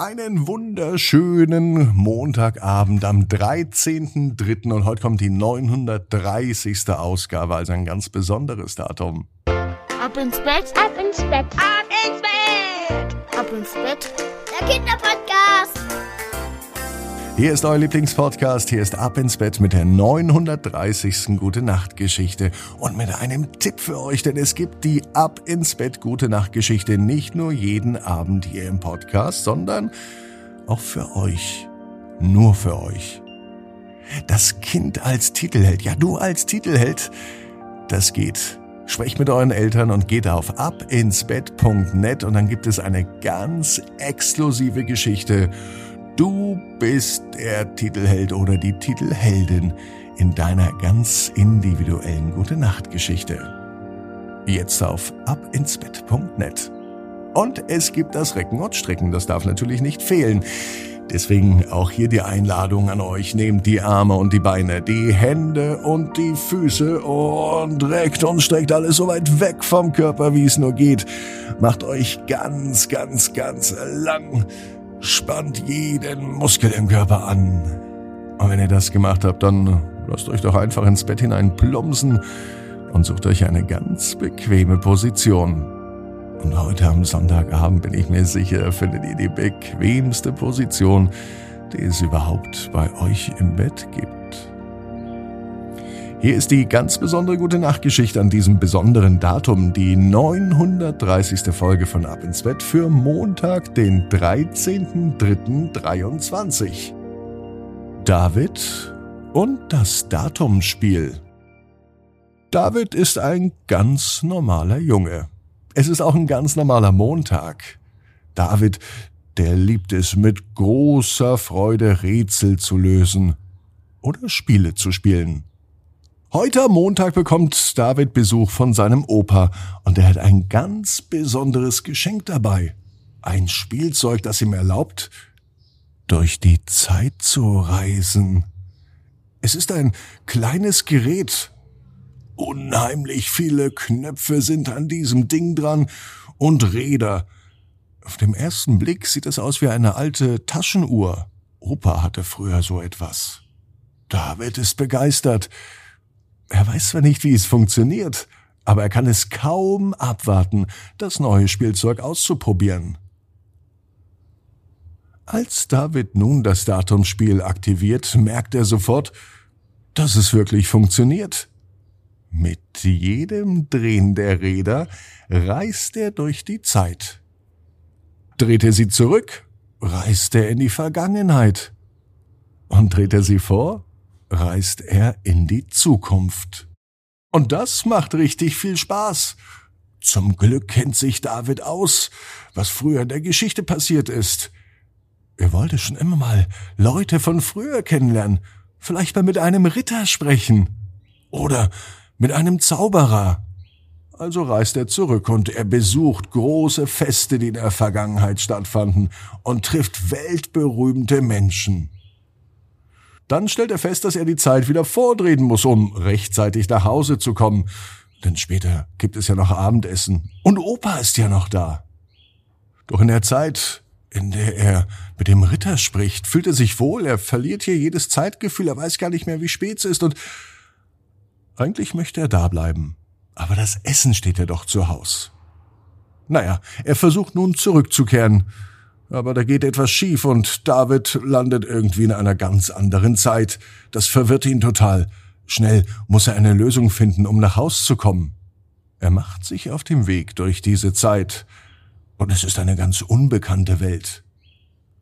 Einen wunderschönen Montagabend am 13.03. und heute kommt die 930. Ausgabe, also ein ganz besonderes Datum. Ab ins Bett, ab ins Bett, ab ins Bett, ab ins Bett, der Kinderpodcast. Hier ist euer Lieblingspodcast. Hier ist Ab ins Bett mit der 930. Gute Nacht Geschichte und mit einem Tipp für euch, denn es gibt die Ab ins Bett Gute Nacht Geschichte nicht nur jeden Abend hier im Podcast, sondern auch für euch. Nur für euch. Das Kind als Titelheld, ja du als Titelheld, das geht. Sprecht mit euren Eltern und geht auf abinsbett.net und dann gibt es eine ganz exklusive Geschichte Du bist der Titelheld oder die Titelheldin in deiner ganz individuellen Gute Nacht Geschichte. Jetzt auf abinsbett.net. Und es gibt das Recken und Strecken, das darf natürlich nicht fehlen. Deswegen auch hier die Einladung an euch. Nehmt die Arme und die Beine, die Hände und die Füße und reckt und streckt alles so weit weg vom Körper, wie es nur geht. Macht euch ganz, ganz, ganz lang. Spannt jeden Muskel im Körper an. Und wenn ihr das gemacht habt, dann lasst euch doch einfach ins Bett hinein plumpsen und sucht euch eine ganz bequeme Position. Und heute am Sonntagabend bin ich mir sicher, findet ihr die bequemste Position, die es überhaupt bei euch im Bett gibt. Hier ist die ganz besondere gute Nachtgeschichte an diesem besonderen Datum, die 930. Folge von Ab ins Bett für Montag, den 13.03.23. David und das Datumspiel. David ist ein ganz normaler Junge. Es ist auch ein ganz normaler Montag. David, der liebt es mit großer Freude Rätsel zu lösen oder Spiele zu spielen. Heute am Montag bekommt David Besuch von seinem Opa und er hat ein ganz besonderes Geschenk dabei. Ein Spielzeug, das ihm erlaubt, durch die Zeit zu reisen. Es ist ein kleines Gerät. Unheimlich viele Knöpfe sind an diesem Ding dran und Räder. Auf dem ersten Blick sieht es aus wie eine alte Taschenuhr. Opa hatte früher so etwas. David ist begeistert. Er weiß zwar nicht, wie es funktioniert, aber er kann es kaum abwarten, das neue Spielzeug auszuprobieren. Als David nun das Datumspiel aktiviert, merkt er sofort, dass es wirklich funktioniert. Mit jedem Drehen der Räder reist er durch die Zeit. Dreht er sie zurück, reist er in die Vergangenheit. Und dreht er sie vor, reist er in die Zukunft. Und das macht richtig viel Spaß. Zum Glück kennt sich David aus, was früher in der Geschichte passiert ist. Er wollte schon immer mal Leute von früher kennenlernen, vielleicht mal mit einem Ritter sprechen oder mit einem Zauberer. Also reist er zurück und er besucht große Feste, die in der Vergangenheit stattfanden und trifft weltberühmte Menschen. Dann stellt er fest, dass er die Zeit wieder vordrehen muss, um rechtzeitig nach Hause zu kommen. Denn später gibt es ja noch Abendessen. Und Opa ist ja noch da. Doch in der Zeit, in der er mit dem Ritter spricht, fühlt er sich wohl, er verliert hier jedes Zeitgefühl, er weiß gar nicht mehr, wie spät es ist und eigentlich möchte er da bleiben. Aber das Essen steht ja doch zu Haus. Naja, er versucht nun zurückzukehren, aber da geht etwas schief und David landet irgendwie in einer ganz anderen Zeit. Das verwirrt ihn total. Schnell muss er eine Lösung finden, um nach Haus zu kommen. Er macht sich auf dem Weg durch diese Zeit. Und es ist eine ganz unbekannte Welt.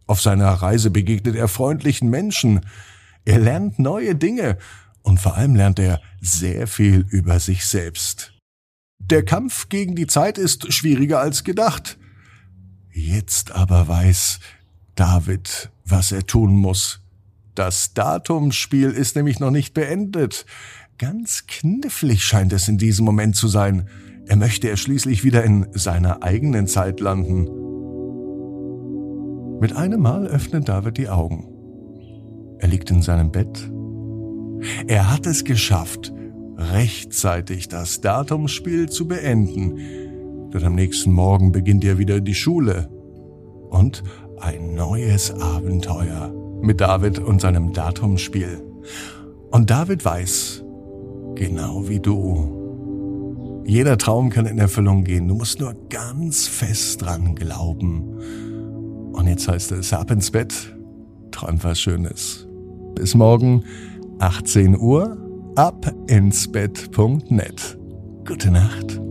Auf seiner Reise begegnet er freundlichen Menschen. Er lernt neue Dinge und vor allem lernt er sehr viel über sich selbst. Der Kampf gegen die Zeit ist schwieriger als gedacht. Jetzt aber weiß David, was er tun muss. Das Datumspiel ist nämlich noch nicht beendet. Ganz knifflig scheint es in diesem Moment zu sein. Er möchte er schließlich wieder in seiner eigenen Zeit landen. Mit einem Mal öffnet David die Augen. Er liegt in seinem Bett. Er hat es geschafft, rechtzeitig das Datumspiel zu beenden denn am nächsten Morgen beginnt er wieder die Schule. Und ein neues Abenteuer mit David und seinem Datumspiel. Und David weiß, genau wie du, jeder Traum kann in Erfüllung gehen. Du musst nur ganz fest dran glauben. Und jetzt heißt es ab ins Bett, träum was Schönes. Bis morgen, 18 Uhr, ab ins Bett.net. Gute Nacht.